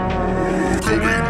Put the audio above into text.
Call me